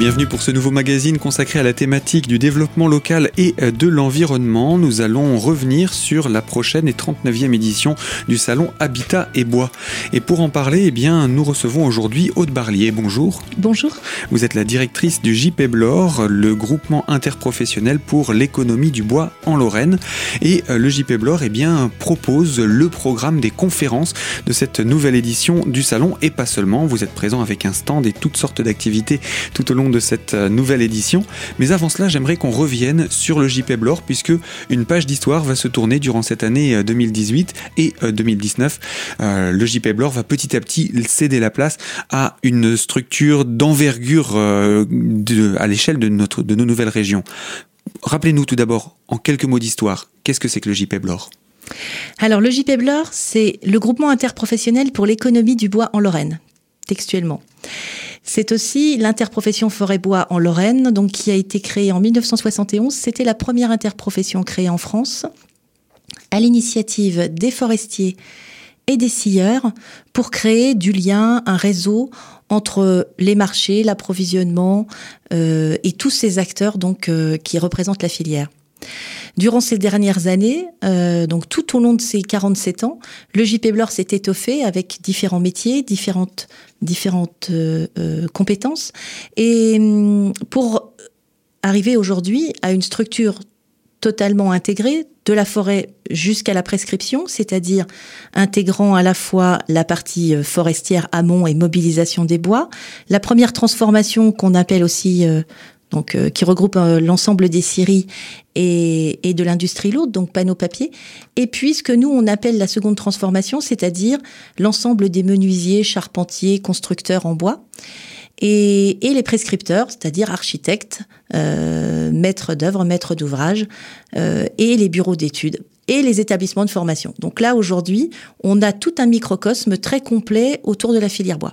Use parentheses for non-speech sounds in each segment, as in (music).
bienvenue pour ce nouveau magazine consacré à la thématique du développement local et euh, de l'environnement. Nous allons revenir sur la prochaine et 39e édition du salon Habitat et Bois. Et pour en parler, eh bien, nous recevons aujourd'hui Aude Barlier. Bonjour. Bonjour. Vous êtes la directrice du JPEBLOR, le groupement interprofessionnel pour l'économie du bois en Lorraine. Et euh, le JPEBLOR eh bien, propose le programme des conférences de cette nouvelle édition du salon et pas seulement. Vous êtes présent avec un stand et toutes sortes d'activités tout au long de cette euh, nouvelle édition. Mais avant cela, j'aimerais qu'on revienne sur le JP puisque une page d'histoire va se tourner durant cette année 2018 euh, et 2019. Euh, le JP va petit à petit céder la place à une structure d'envergure à l'échelle de, notre, de nos nouvelles régions. Rappelez-nous tout d'abord, en quelques mots d'histoire, qu'est-ce que c'est que le JP alors, le JP c'est le groupement interprofessionnel pour l'économie du bois en Lorraine, textuellement. C'est aussi l'interprofession forêt-bois en Lorraine, donc qui a été créée en 1971. C'était la première interprofession créée en France à l'initiative des forestiers et des scieurs pour créer du lien, un réseau entre les marchés, l'approvisionnement euh, et tous ces acteurs donc euh, qui représentent la filière. Durant ces dernières années, euh, donc tout au long de ces 47 ans, le JP Blore s'est étoffé avec différents métiers, différentes, différentes euh, euh, compétences. Et hum, pour arriver aujourd'hui à une structure totalement intégrée, de la forêt jusqu'à la prescription, c'est-à-dire intégrant à la fois la partie forestière amont et mobilisation des bois, la première transformation qu'on appelle aussi donc euh, qui regroupe euh, l'ensemble des scieries et, de l'industrie lourde, donc panneaux papier, et puis ce que nous on appelle la seconde transformation, c'est-à-dire l'ensemble des menuisiers, charpentiers, constructeurs en bois. Et, et les prescripteurs, c'est-à-dire architectes, euh, maîtres d'œuvre, maîtres d'ouvrage, euh, et les bureaux d'études et les établissements de formation. Donc là, aujourd'hui, on a tout un microcosme très complet autour de la filière bois.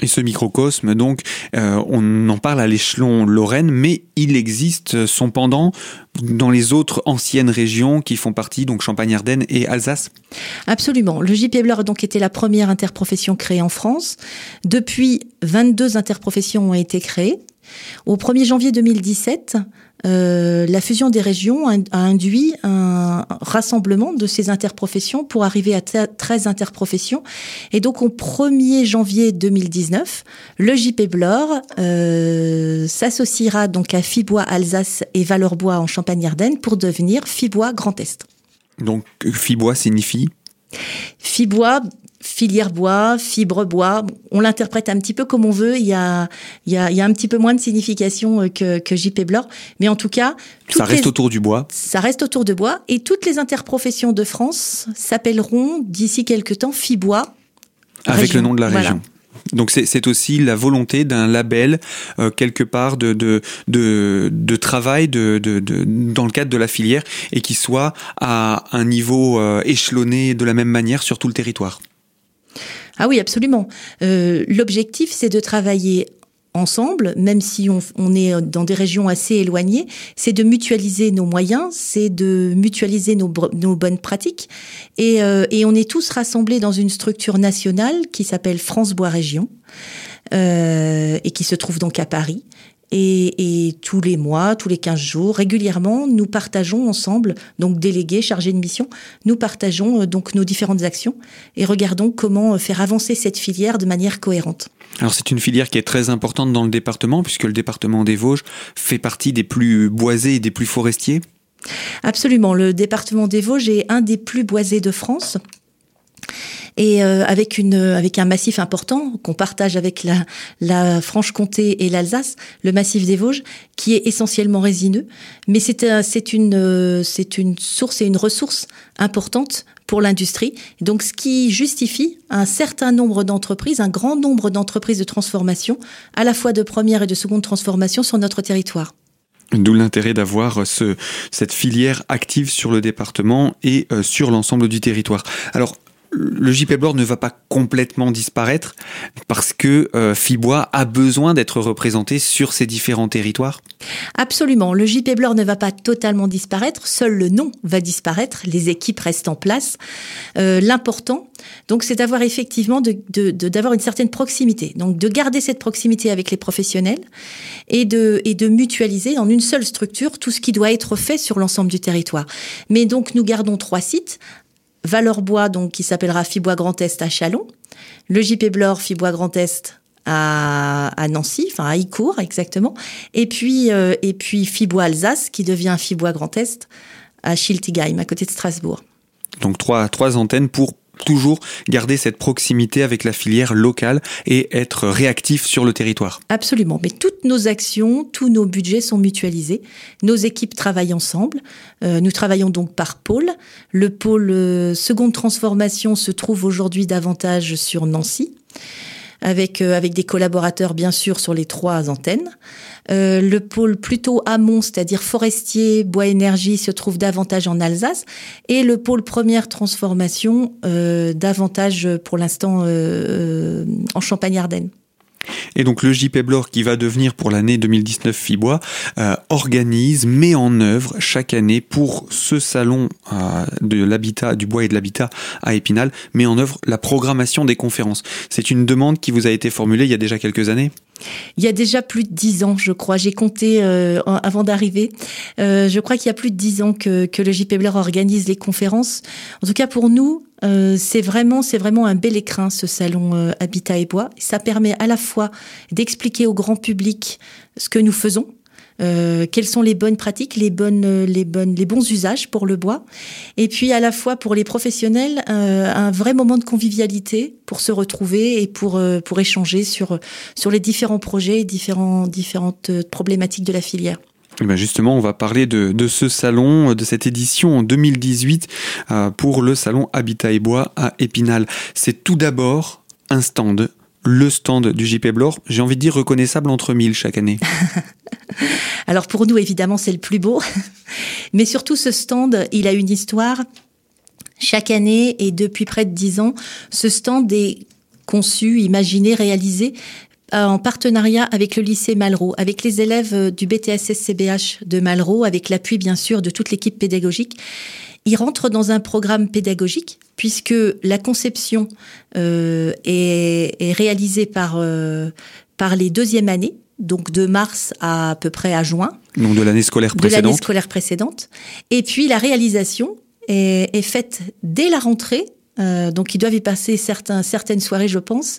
Et ce microcosme, donc, euh, on en parle à l'échelon Lorraine, mais il existe son pendant dans les autres anciennes régions qui font partie, donc Champagne-Ardenne et Alsace Absolument. Le JPBLR a donc été la première interprofession créée en France. Depuis, 22 interprofessions ont été créées. Au 1er janvier 2017, euh, la fusion des régions a, induit un rassemblement de ces interprofessions pour arriver à 13 interprofessions. Et donc, au 1er janvier 2019, le JP Blore euh, s'associera donc à Fibois Alsace et Valorbois en Champagne-Ardenne pour devenir Fibois Grand Est. Donc, Fibois signifie Fibois, filière bois, fibre bois. On l'interprète un petit peu comme on veut. Il y a, il y a, il y a un petit peu moins de signification euh, que, que JP Blore. Mais en tout cas. Ça reste autour du bois. Ça reste autour de bois. Et toutes les interprofessions de France s'appelleront d'ici quelques temps FIBOIS. Avec le nom de la région. Donc c'est aussi la volonté d'un label euh, quelque part de, de, de, travail de, de, dans le cadre de la filière et qui soit à un niveau euh, échelonné de la même manière sur tout le territoire. Ah oui, absolument. Euh, L'objectif, c'est de travailler ensemble, même si on, est dans des régions assez éloignées, c'est de mutualiser nos moyens, c'est de mutualiser nos, bonnes pratiques. Et, euh, et, on est tous rassemblés dans une structure nationale qui s'appelle France Bois Région. Euh, et qui se trouve donc à Paris. Et, et, tous les mois, tous les 15 jours, régulièrement, nous partageons ensemble, donc délégués, chargés de mission, nous partageons euh, donc nos différentes actions et regardons comment euh, faire avancer cette filière de manière cohérente. Alors c'est une filière qui est très importante dans le département puisque le département des Vosges fait partie des plus boisés et des plus forestiers. Absolument, le département des Vosges est un des plus boisés de France et euh, avec une avec un massif important qu'on partage avec la, Franche-Comté et l'Alsace, le massif des Vosges, qui est essentiellement résineux, mais c'est c'est une c'est une source et une ressource importante pour l'industrie. Donc, ce qui justifie un certain nombre d'entreprises, un grand nombre d'entreprises de transformation, à la fois de première et de seconde transformation sur notre territoire. D'où l'intérêt d'avoir ce, cette filière active sur le département et euh, sur l'ensemble du territoire. Alors, le JP Blore ne va pas complètement disparaître parce que euh, Fibois a besoin d'être représenté sur ces différents territoires Absolument. Le JP Blore ne va pas totalement disparaître. Seul le nom va disparaître. Les équipes restent en place. Euh, L'important, donc, c'est d'avoir effectivement d'avoir une certaine proximité. Donc, de garder cette proximité avec les professionnels et de, et de mutualiser en une seule structure tout ce qui doit être fait sur l'ensemble du territoire. Mais donc, nous gardons trois sites Valorbois, donc qui s'appellera Fibois Grand Est à Chalon, le JP Blore Fibois Grand Est à, à, Nancy, enfin à Icourt exactement, et puis euh, et puis Fibois Alsace qui devient Fibois Grand Est à Schiltigheim à côté de Strasbourg. Donc trois trois antennes pour toujours garder cette proximité avec la filière locale et être réactif sur le territoire. Absolument, mais toutes nos actions, tous nos budgets sont mutualisés. Nos équipes travaillent ensemble. Euh, nous travaillons donc par pôle. Le pôle euh, seconde transformation se trouve aujourd'hui davantage sur Nancy avec, euh, avec des collaborateurs bien sûr sur les trois antennes. Euh, le pôle plutôt amont, c'est-à-dire forestier, bois énergie, se trouve davantage en Alsace. Et le pôle première transformation, euh, davantage pour l'instant euh, en Champagne-Ardenne. Et donc le JP Blore qui va devenir pour l'année 2019 Fibois euh, organise, met en œuvre chaque année pour ce salon euh, de l'habitat, du bois et de l'habitat à Épinal, met en œuvre la programmation des conférences. C'est une demande qui vous a été formulée il y a déjà quelques années? Il y a déjà plus de dix ans, je crois. J'ai compté euh, avant d'arriver. Euh, je crois qu'il y a plus de dix ans que, que le JP organise les conférences. En tout cas, pour nous, euh, c'est vraiment, c'est vraiment un bel écrin ce salon euh, Habitat et Bois. Ça permet à la fois d'expliquer au grand public ce que nous faisons, euh, quelles sont les bonnes pratiques, les bonnes, les bonnes, les bons usages pour le bois, et puis à la fois pour les professionnels euh, un vrai moment de convivialité pour se retrouver et pour euh, pour échanger sur sur les différents projets, et différentes problématiques de la filière. Et ben justement, on va parler de, de, ce salon, de cette édition en 2018 euh, pour le salon Habitat et Bois à Épinal. C'est tout d'abord un stand le stand du JP Blore, j'ai envie de dire reconnaissable entre mille chaque année (laughs) Alors pour nous, évidemment, c'est le plus beau. (laughs) Mais surtout, ce stand, il a une histoire. Chaque année et depuis près de dix ans, ce stand est conçu, imaginé, réalisé euh, en partenariat avec le lycée Malraux, avec les élèves du BTSS-CBH de Malraux, avec l'appui bien sûr de toute l'équipe pédagogique. Il rentre dans un programme pédagogique puisque la conception euh, est, est, réalisée par, euh, par les deuxièmes années, donc de mars à, à peu près à juin. Donc de l'année scolaire précédente. De l'année scolaire précédente. Et puis la réalisation est, est faite dès la rentrée euh, donc ils doivent y passer certains, certaines soirées, je pense,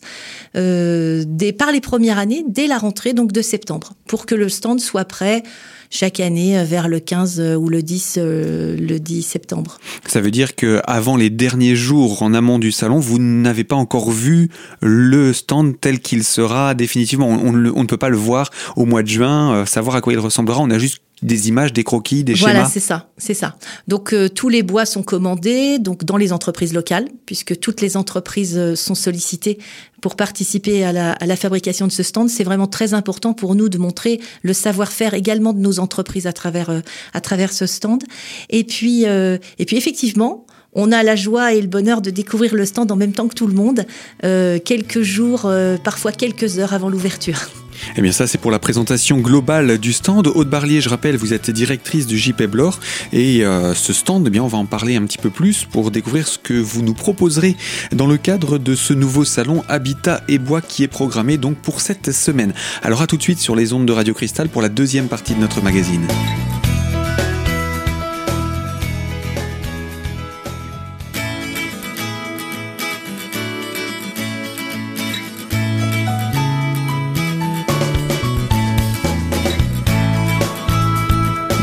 euh, dès, par les premières années, dès la rentrée donc de septembre, pour que le stand soit prêt chaque année euh, vers le 15 euh, ou le 10, euh, le 10 septembre. Ça veut dire que avant les derniers jours en amont du salon, vous n'avez pas encore vu le stand tel qu'il sera définitivement. On, ne peut pas le voir au mois de juin, savoir à quoi il ressemblera. On a juste des images, des croquis, des voilà, schémas. Voilà, c'est ça, c'est ça. Donc euh, tous les bois sont commandés donc dans les entreprises locales, puisque toutes les entreprises euh, sont sollicitées pour participer à la, à la fabrication de ce stand. C'est vraiment très important pour nous de montrer le savoir-faire également de nos entreprises à travers euh, à travers ce stand. Et puis euh, et puis effectivement, on a la joie et le bonheur de découvrir le stand en même temps que tout le monde, euh, quelques jours, euh, parfois quelques heures avant l'ouverture. Eh bien ça c'est pour la présentation globale du stand. Aude Barlier, je rappelle, vous êtes directrice du JP Blore et euh, ce stand, eh bien on va en parler un petit peu plus pour découvrir ce que vous nous proposerez dans le cadre de ce nouveau salon Habitat et Bois qui est programmé donc pour cette semaine. Alors à tout de suite sur les ondes de Radio Cristal pour la deuxième partie de notre magazine.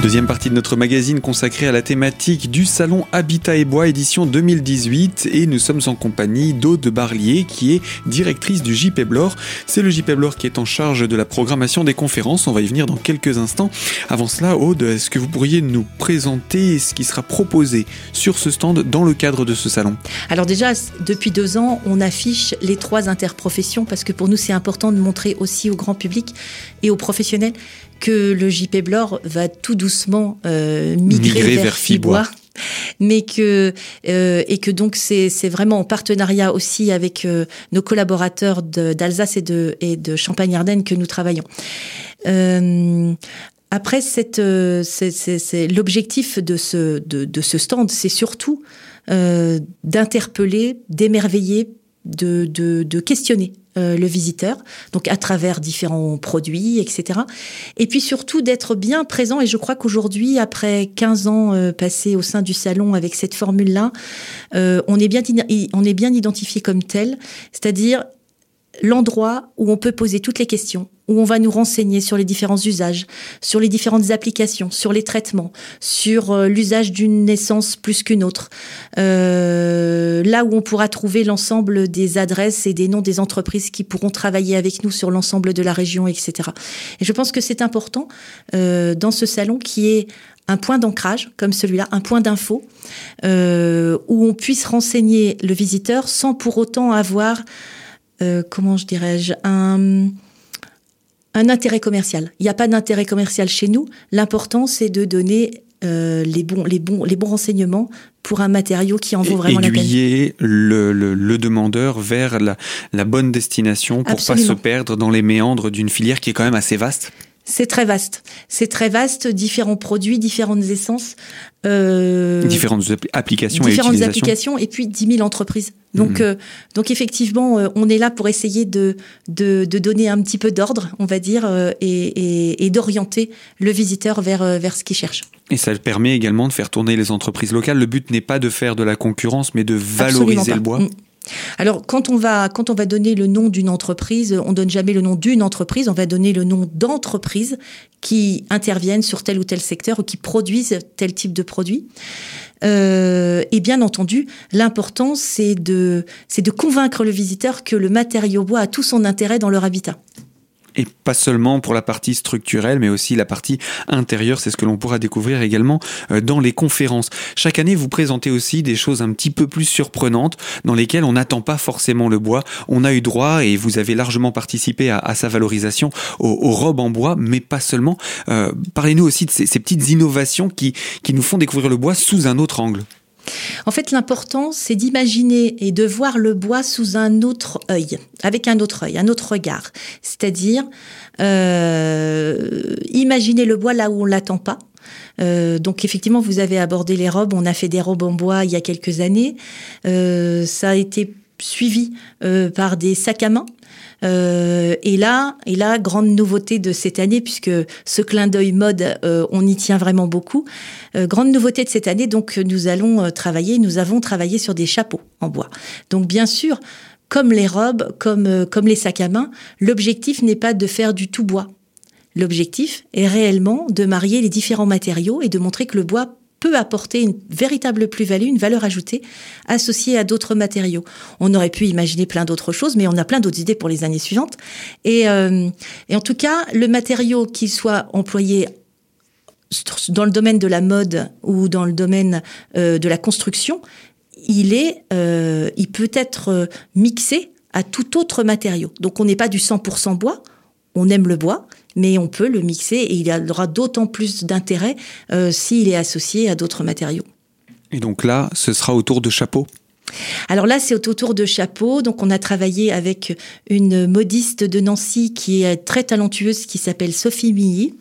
Deuxième partie de notre magazine consacrée à la thématique du salon Habitat et Bois édition 2018 et nous sommes en compagnie d'Aude Barlier qui est directrice du JP Blore. C'est le JP Blore qui est en charge de la programmation des conférences. On va y venir dans quelques instants. Avant cela, Aude, est-ce que vous pourriez nous présenter ce qui sera proposé sur ce stand dans le cadre de ce salon? Alors déjà, depuis deux ans, on affiche les trois interprofessions parce que pour nous c'est important de montrer aussi au grand public et aux professionnels que le JP Blore va tout doucement euh, migrer, migrer, vers, vers Fibois. mais que et que donc c'est vraiment en partenariat aussi avec nos collaborateurs d'Alsace et de et de Champagne-Ardenne que nous travaillons. Après, cette, c'est, l'objectif de ce, de, de ce stand, c'est surtout euh, d'interpeller, d'émerveiller, de, de, de, questionner euh, le visiteur, donc à travers différents produits, etc. Et puis surtout d'être bien présent. Et je crois qu'aujourd'hui, après 15 ans euh, passés au sein du salon avec cette formule-là, euh, on est bien on est bien identifié comme tel, c'est-à-dire l'endroit où on peut poser toutes les questions, où on va nous renseigner sur les différents usages, sur les différentes applications, sur les traitements, sur euh, l'usage d'une essence plus qu'une autre. Euh, là où on pourra trouver l'ensemble des adresses et des noms des entreprises qui pourront travailler avec nous sur l'ensemble de la région, etc. Et je pense que c'est important euh, dans ce salon qui est un point d'ancrage comme celui-là, un point d'info, euh, où on puisse renseigner le visiteur sans pour autant avoir euh, comment je dirais-je, un, un intérêt commercial. Il n'y a pas d'intérêt commercial chez nous. L'important, c'est de donner euh, les, bons, les, bons, les bons renseignements pour un matériau qui en vaut vraiment la peine. Aiguiller le, le, demandeur vers la, la bonne destination pour ne pas se perdre dans les méandres d'une filière qui est quand même assez vaste. C'est très vaste. C'est très vaste, différents produits, différentes essences. Euh, différentes applications différentes et applications et puis 10 000 entreprises. Donc, mhm. euh, donc effectivement, euh, on est là pour essayer de, de, de donner un petit peu d'ordre, on va dire, et, et, et d'orienter le visiteur vers, vers ce qu'il cherche. Et ça permet également de faire tourner les entreprises locales. Le but n'est pas de faire de la concurrence, mais de valoriser le bois. Mm. Alors, quand on va, donner le nom d'une entreprise, on donne jamais le nom d'une entreprise, on va donner le nom d'entreprises qui interviennent sur tel ou tel secteur ou qui produisent tel type de produit. Euh, et bien entendu, l'important, c'est de, c'est de convaincre le visiteur que le matériau bois a tout son intérêt dans leur habitat et pas seulement pour la partie structurelle, mais aussi la partie intérieure. C'est ce que l'on pourra découvrir également euh, dans les conférences. Chaque année, vous présentez aussi des choses un petit peu plus surprenantes dans lesquelles on n'attend pas forcément le bois. On a eu droit, et vous avez largement participé à, sa valorisation, aux, robes en bois, mais pas seulement. Euh, parlez-nous aussi de ces, ces petites innovations qui, qui nous font découvrir le bois sous un autre angle. En fait, l'important, c'est d'imaginer et de voir le bois sous un autre œil, avec un autre œil, un autre regard. C'est-à-dire, euh, imaginer le bois là où on l'attend pas. Euh, donc effectivement, vous avez abordé les robes. On a fait des robes en bois il y a quelques années. Euh, ça a été suivi par des sacs à main euh, et là, et là, grande nouveauté de cette année, puisque ce clin d'œil mode, euh, on y tient vraiment beaucoup. Euh, grande nouveauté de cette année, donc nous allons travailler, nous avons travaillé sur des chapeaux en bois. Donc bien sûr, comme les robes, comme comme les sacs à main, l'objectif n'est pas de faire du tout bois. L'objectif est réellement de marier les différents matériaux et de montrer que le bois peut apporter une véritable plus-value, une valeur ajoutée associée à d'autres matériaux. On aurait pu imaginer plein d'autres choses, mais on a plein d'autres idées pour les années suivantes. Et, euh, en tout cas, le matériau qui soit employé dans le domaine de la mode ou dans le domaine euh, de la construction, il est, euh, il peut être mixé à tout autre matériau. Donc on n'est pas du 100% bois, on aime le bois, mais on peut le mixer et il aura d'autant plus d'intérêt euh, s'il est associé à d'autres matériaux. Et donc là, ce sera autour de chapeaux? Alors là, c'est autour de chapeaux. Donc, on a travaillé avec une modiste de Nancy qui est très talentueuse, qui s'appelle Sophie Milly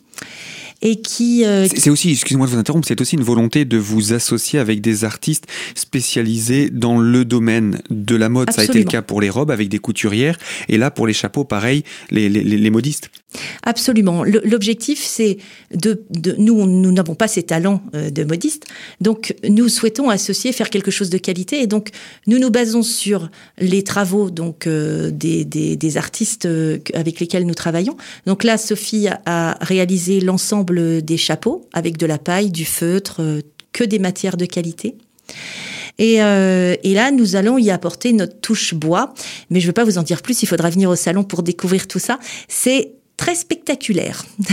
et qui... Euh, c'est aussi, excusez-moi de vous interrompre, c'est aussi une volonté de vous associer avec des artistes spécialisés dans le domaine de la mode. Ça a été le cas pour les robes avec des couturières et là pour les chapeaux, pareil, les, les, les modistes. Absolument. L'objectif, c'est de, de, nous, nous n'avons pas ces talents euh, de modistes, donc nous souhaitons associer, faire quelque chose de qualité, et donc nous nous basons sur les travaux donc euh, des, des, des, artistes avec lesquels nous travaillons. Donc là, Sophie a réalisé l'ensemble des chapeaux avec de la paille, du feutre, euh, que des matières de qualité. Et, euh, et, là, nous allons y apporter notre touche bois. Mais je ne vais pas vous en dire plus, il faudra venir au salon pour découvrir tout ça. C'est très spectaculaire. (laughs)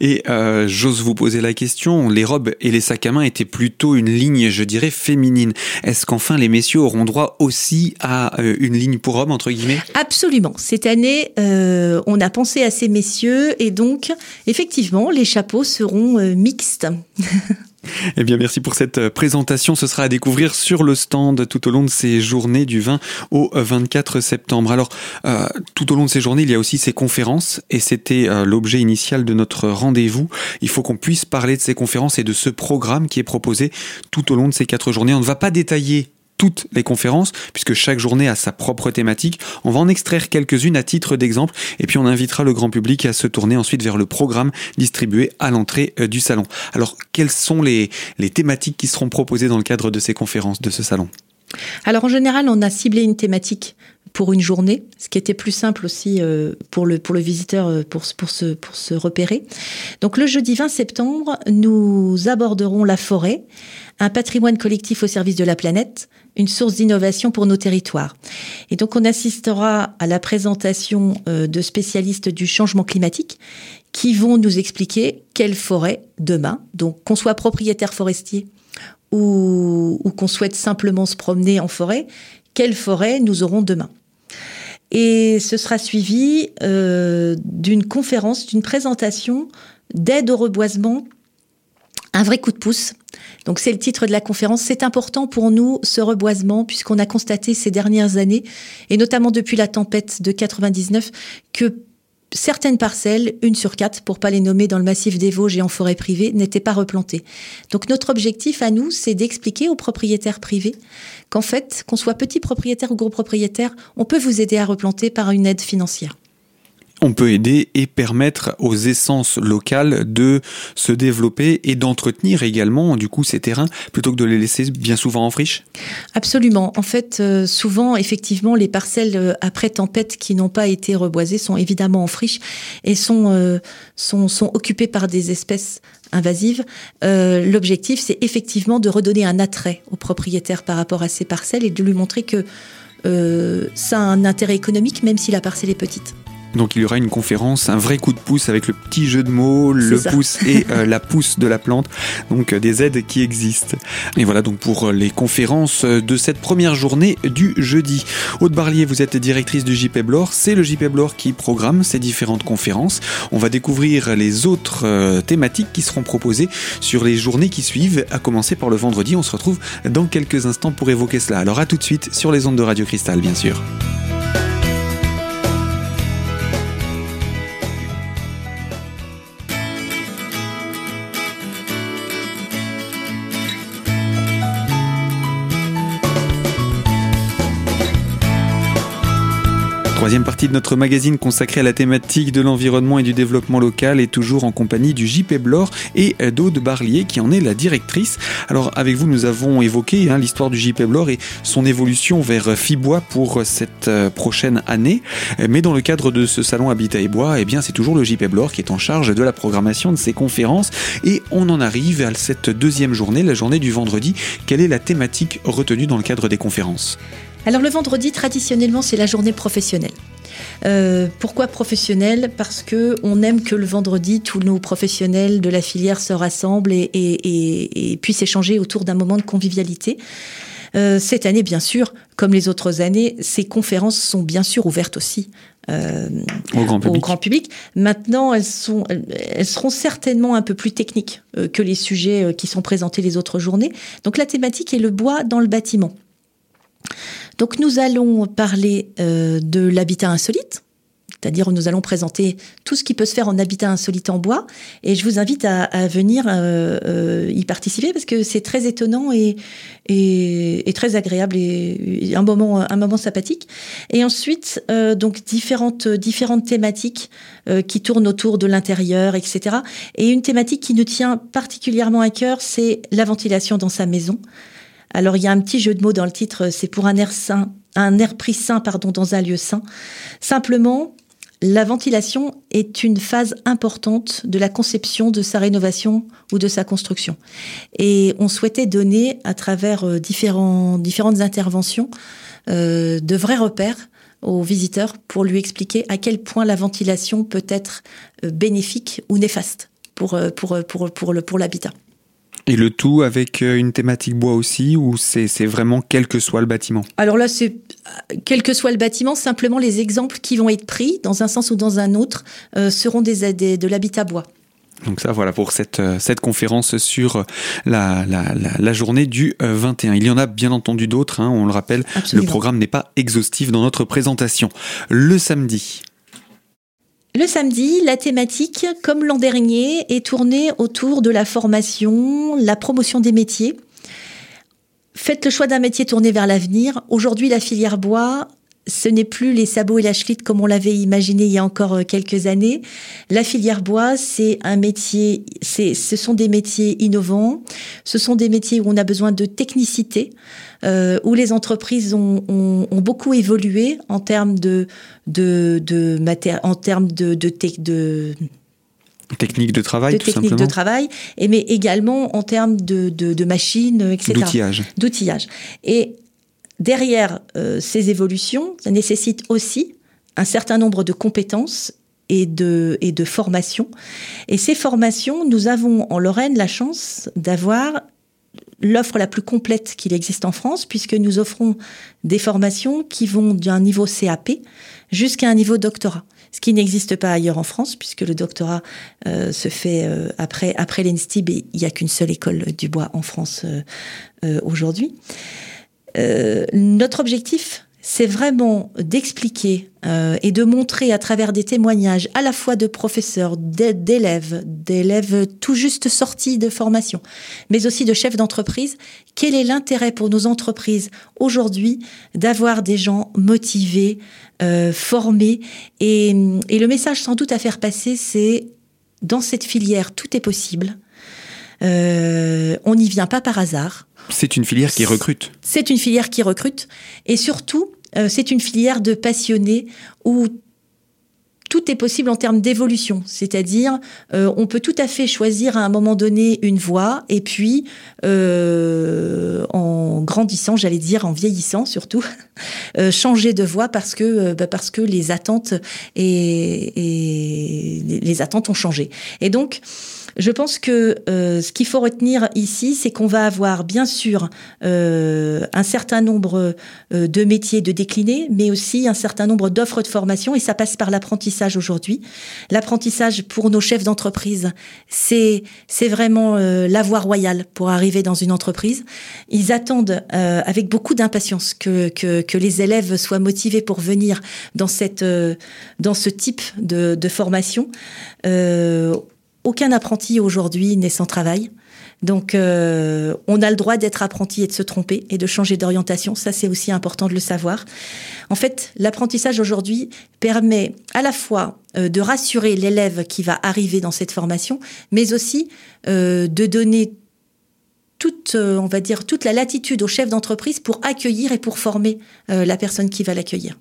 et euh, j'ose vous poser la question, les robes et les sacs à main étaient plutôt une ligne, je dirais, féminine. Est-ce qu'enfin les messieurs auront droit aussi à euh, une ligne pour hommes, entre guillemets? Absolument. Cette année, euh, on a pensé à ces messieurs et donc, effectivement, les chapeaux seront mixtes. (laughs) Eh bien, merci pour cette euh, présentation. Ce sera à découvrir sur le stand tout au long de ces journées du 20 au 24 septembre. Alors, euh, tout au long de ces journées, il y a aussi ces conférences et c'était euh, l'objet initial de notre rendez-vous. Il faut qu'on puisse parler de ces conférences et de ce programme qui est proposé tout au long de ces quatre journées. On ne va pas détailler toutes les conférences, puisque chaque journée a sa propre thématique. On va en extraire quelques-unes à titre d'exemple, et puis on invitera le grand public à se tourner ensuite vers le programme distribué à l'entrée euh, du salon. Alors, quelles sont les, les thématiques qui seront proposées dans le cadre de ces conférences, de ce salon? Alors en général, on a ciblé une thématique pour une journée, ce qui était plus simple aussi euh, pour le, pour le visiteur euh, pour, pour, se, pour se repérer. Donc le jeudi 20 septembre, nous aborderons la forêt, un patrimoine collectif au service de la planète, une source d'innovation pour nos territoires. Et donc on assistera à la présentation euh, de spécialistes du changement climatique qui vont nous expliquer quelle forêt demain, donc qu'on soit propriétaire forestier ou, ou qu'on souhaite simplement se promener en forêt, quelle forêt nous aurons demain. Et ce sera suivi euh, d'une conférence, d'une présentation d'aide au reboisement, un vrai coup de pouce. Donc c'est le titre de la conférence. C'est important pour nous ce reboisement puisqu'on a constaté ces dernières années, et notamment depuis la tempête de 99, que certaines parcelles, une sur quatre, pour pas les nommer dans le massif des Vosges et en forêt privée, n'étaient pas replantées. Donc notre objectif à nous, c'est d'expliquer aux propriétaires privés qu'en fait, qu'on soit petit propriétaire ou gros propriétaire, on peut vous aider à replanter par une aide financière on peut aider et permettre aux essences locales de se développer et d'entretenir également du coup ces terrains plutôt que de les laisser bien souvent en friche? Absolument. En fait, euh, souvent, effectivement, les parcelles euh, après tempête qui n'ont pas été reboisées sont évidemment en friche et sont, euh, occupées par des espèces invasives. L'objectif, c'est effectivement de redonner un attrait au propriétaire par rapport à ces parcelles et de lui montrer que ça a un intérêt économique même si la parcelle est petite. Donc il y aura une conférence, un vrai coup de pouce avec le petit jeu de mots, le pouce et euh, la pousse de la plante, donc euh, des aides qui existent. Et voilà donc pour les conférences de cette première journée du jeudi. Aude Barlier, vous êtes directrice du JP Blore, c'est le JP Blore qui programme ces différentes conférences. On va découvrir les autres euh, thématiques qui seront proposées sur les journées qui suivent, à commencer par le vendredi. On se retrouve dans quelques instants pour évoquer cela. Alors à tout de suite sur les ondes de Radio Cristal, bien sûr. Troisième partie de notre magazine consacrée à la thématique de l'environnement et du développement local est toujours en compagnie du JP Blore et d'Aude Barlier qui en est la directrice. Alors avec vous nous avons évoqué hein, l'histoire du JP Blore et son évolution vers Fibois pour cette euh, prochaine année. Mais dans le cadre de ce salon Habitat et Bois, eh bien c'est toujours le JP Blore qui est en charge de la programmation de ces conférences et on en arrive à cette deuxième journée, la journée du vendredi. Quelle est la thématique retenue dans le cadre des conférences? Alors le vendredi, traditionnellement, c'est la journée professionnelle. Euh, pourquoi professionnel Parce que on aime que le vendredi, tous nos professionnels de la filière se rassemblent et, puissent échanger autour d'un moment de convivialité. Euh, cette année, bien sûr, comme les autres années, ces conférences sont bien sûr ouvertes aussi euh, au, grand public. Maintenant, elles, sont, elles seront certainement un peu plus techniques que les sujets qui sont présentés les autres journées. Donc la thématique est le bois dans le bâtiment. Donc nous allons parler euh, de l'habitat insolite, c'est-à-dire nous allons présenter tout ce qui peut se faire en habitat insolite en bois. Et je vous invite à, venir euh, euh, y participer parce que c'est très étonnant et, et, très agréable et, un moment un moment sympathique. Et ensuite donc différentes différentes thématiques qui tournent autour de l'intérieur, etc. Et une thématique qui nous tient particulièrement à cœur, c'est la ventilation dans sa maison. Alors il y a un petit jeu de mots dans le titre, c'est pour un air sain, un air pris sain pardon dans un lieu sain. Simplement, la ventilation est une phase importante de la conception de sa rénovation ou de sa construction. Et on souhaitait donner, à travers euh, différentes interventions, euh, de vrais repères aux visiteurs pour lui expliquer à quel point la ventilation peut être euh, bénéfique ou néfaste pour, pour, pour l'habitat. Et le tout avec euh, une thématique bois aussi, ou c'est vraiment quel que soit le bâtiment? Alors là, c'est quel que soit le bâtiment, simplement les exemples qui vont être pris, dans un sens ou dans un autre, euh, seront des, de l'habitat bois. Donc ça, voilà pour cette, euh, cette conférence sur la, la, la, journée du 21. Il y en a bien entendu d'autres, hein, on le rappelle, le programme n'est pas exhaustif dans notre présentation. Le samedi. Le samedi, la thématique, comme l'an dernier, est tournée autour de la formation, la promotion des métiers. Faites le choix d'un métier tourné vers l'avenir. Aujourd'hui, la filière bois ce n'est plus les sabots et la chlite comme on l'avait imaginé il y a encore euh, quelques années. La filière bois, c'est un métier, c'est, ce sont des métiers innovants, ce sont des métiers où on a besoin de technicité, euh, où les entreprises ont, ont, ont, beaucoup évolué en termes de, de, de en termes de, de, de Technique de travail, de technique de travail, et mais également en termes de, de, de machines, etc. D'outillage. D'outillage. Et derrière euh, ces évolutions, ça nécessite aussi un certain nombre de compétences et de, et de formations. Et ces formations, nous avons en Lorraine la chance d'avoir l'offre la plus complète qu'il existe en France, puisque nous offrons des formations qui vont d'un niveau CAP jusqu'à un niveau doctorat, ce qui n'existe pas ailleurs en France, puisque le doctorat euh, se fait euh, après, après l'ENSTIB et il n'y a qu'une seule école du bois en France aujourd'hui. Euh, notre objectif, c'est vraiment d'expliquer euh, et de montrer à travers des témoignages à la fois de professeurs, d'élèves, d'élèves tout juste sortis de formation, mais aussi de chefs d'entreprise, quel est l'intérêt pour nos entreprises aujourd'hui d'avoir des gens motivés, euh, formés? Et, et le message sans doute à faire passer, c'est dans cette filière, tout est possible. Euh, on n'y vient pas par hasard. C'est une filière qui recrute. C'est une filière qui recrute. Et surtout, euh, c'est une filière de passionnés où tout est possible en termes d'évolution, c'est-à-dire euh, on peut tout à fait choisir à un moment donné une voie et puis euh, en grandissant, j'allais dire en vieillissant surtout, (laughs) euh, changer de voie parce que bah, parce que les attentes et, et, les attentes ont changé. Et donc je pense que ce qu'il faut retenir ici, c'est qu'on va avoir bien sûr un certain nombre de métiers de déclinés, mais aussi un certain nombre d'offres de formation et ça passe par l'apprentissage aujourd'hui. L'apprentissage pour nos chefs d'entreprise, c'est c'est vraiment euh, la voie royale pour arriver dans une entreprise. Ils attendent euh, avec beaucoup d'impatience que, que, que les élèves soient motivés pour venir dans cette euh, dans ce type de, de formation. Aucun apprenti aujourd'hui n'est sans travail. Donc, euh, on a le droit d'être apprenti et de se tromper et de changer d'orientation. Ça, c'est aussi important de le savoir. En fait, l'apprentissage aujourd'hui permet à la fois euh, de rassurer l'élève qui va arriver dans cette formation, mais aussi euh, de donner toute, on va dire, toute la latitude au chef d'entreprise pour accueillir et pour former la personne qui va l'accueillir.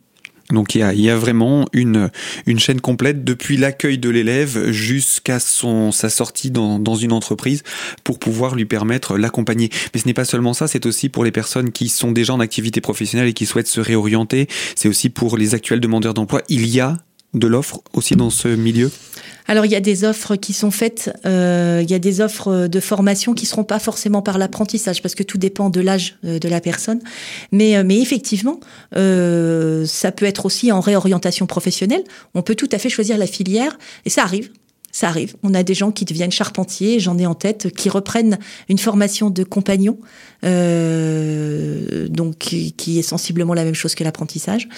Donc il y a, il y a vraiment une, une chaîne complète depuis l'accueil de l'élève jusqu'à son sa sortie dans, dans une entreprise pour pouvoir lui permettre l'accompagner. Mais ce n'est pas seulement ça, c'est aussi pour les personnes qui sont déjà en activité professionnelle et qui souhaitent se réorienter. C'est aussi pour les actuels demandeurs d'emploi. Il y a de l'offre aussi dans ce milieu? Alors il y a des offres qui sont faites, euh, il y a des offres de formation qui seront pas forcément par l'apprentissage parce que tout dépend de l'âge euh, de la personne, mais euh, mais effectivement ça peut être aussi en réorientation professionnelle. On peut tout à fait choisir la filière et ça arrive. Ça arrive. On a des gens qui deviennent charpentiers, j'en ai en tête, qui reprennent une formation de compagnon, euh, donc qui, est sensiblement la même chose que l'apprentissage,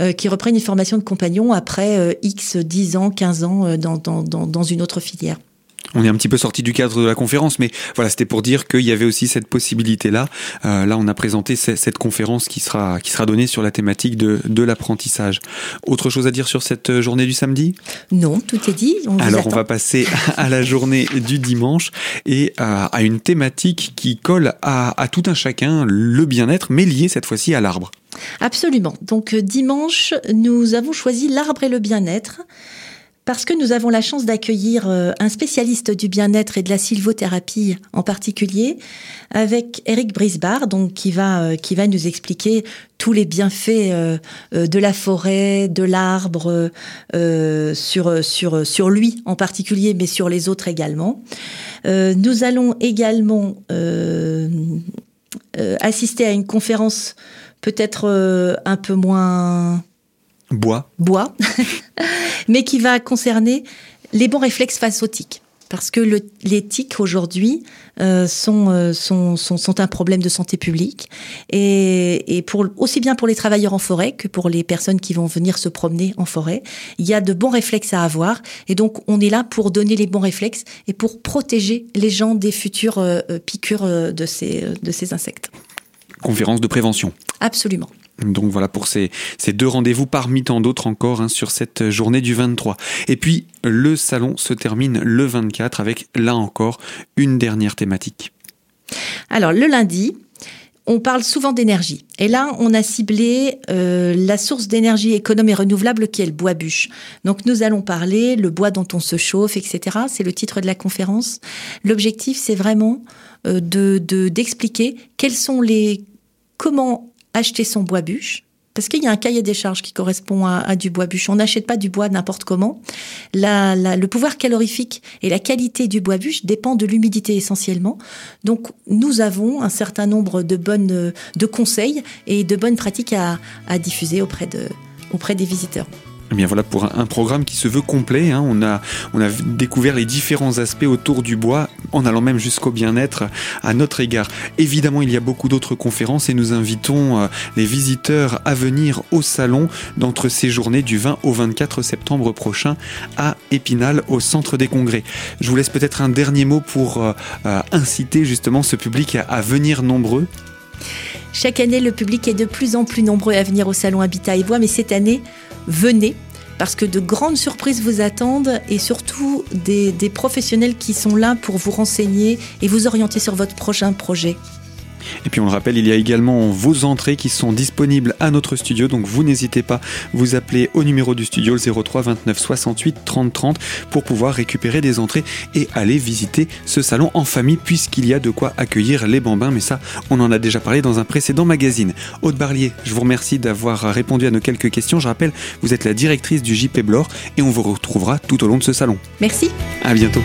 euh, qui reprennent une formation de compagnon après euh, X 10 ans, 15 ans euh, dans, dans, dans, dans une autre filière. On est un petit peu sorti du cadre de la conférence, mais voilà, c'était pour dire qu'il y avait aussi cette possibilité-là. Euh, là, on a présenté cette conférence qui sera, qui sera donnée sur la thématique de, de l'apprentissage. Autre chose à dire sur cette journée du samedi? Non, tout est dit. On Alors, on va passer à la journée du dimanche et à, à une thématique qui colle à, à tout un chacun, le bien-être, mais lié cette fois-ci à l'arbre. Absolument. Donc, dimanche, nous avons choisi l'arbre et le bien-être parce que nous avons la chance d'accueillir euh, un spécialiste du bien-être et de la sylvothérapie en particulier, avec Eric Brisbar, donc qui va euh, qui va nous expliquer tous les bienfaits euh, de la forêt, de l'arbre sur sur sur lui en particulier, mais sur les autres également. nous allons également assister à une conférence peut-être un peu moins bois, bois, (laughs) mais qui va concerner les bons réflexes face aux tiques. parce que le, les tiques aujourd'hui euh, sont, euh, sont, sont, sont, un problème de santé publique et, et pour, aussi bien pour les travailleurs en forêt que pour les personnes qui vont venir se promener en forêt. Il y a de bons réflexes à avoir et donc on est là pour donner les bons réflexes et pour protéger les gens des futures euh, piqûres de ces, de ces insectes. Conférence de prévention. Absolument. Donc voilà pour ces, deux rendez-vous parmi tant d'autres encore hein, sur cette journée du 23. Et puis le salon se termine le 24 avec là encore une dernière thématique. Alors le lundi, on parle souvent d'énergie. Et là, on a ciblé euh, la source d'énergie économe et renouvelable qui est le bois bûche. Donc nous allons parler le bois dont on se chauffe, etc. C'est le titre de la conférence. L'objectif, c'est vraiment euh, de d'expliquer quels sont les comment acheter son bois bûche. Parce qu'il y a un cahier des charges qui correspond à, du bois bûche. On n'achète pas du bois n'importe comment. Le pouvoir calorifique et la qualité du bois bûche dépend de l'humidité essentiellement. Donc, nous avons un certain nombre de bonnes, de conseils et de bonnes pratiques à, à diffuser auprès de, auprès des visiteurs. Eh bien voilà pour un, programme qui se veut complet. Hein. On, a, on a découvert les différents aspects autour du bois, en allant même jusqu'au bien-être à notre égard. Évidemment, il y a beaucoup d'autres conférences et nous invitons euh, les visiteurs à venir au salon d'entre ces journées du 20 au 24 septembre prochain à Épinal, au centre des congrès. Je vous laisse peut-être un dernier mot pour euh, euh, inciter justement ce public à, à venir nombreux. Chaque année, le public est de plus en plus nombreux à venir au salon Habitat et Bois, mais cette année, venez parce que de grandes surprises vous attendent et surtout des, professionnels qui sont là pour vous renseigner et vous orienter sur votre prochain projet. Et puis on le rappelle, il y a également vos entrées qui sont disponibles à notre studio, donc vous n'hésitez pas, vous appelez au numéro du studio le 03 29 68 30 30 pour pouvoir récupérer des entrées et aller visiter ce salon en famille puisqu'il y a de quoi accueillir les bambins, mais ça on en a déjà parlé dans un précédent magazine. Aude Barlier, je vous remercie d'avoir répondu à nos quelques questions. Je rappelle, vous êtes la directrice du JP Blore et on vous retrouvera tout au long de ce salon. Merci. À bientôt.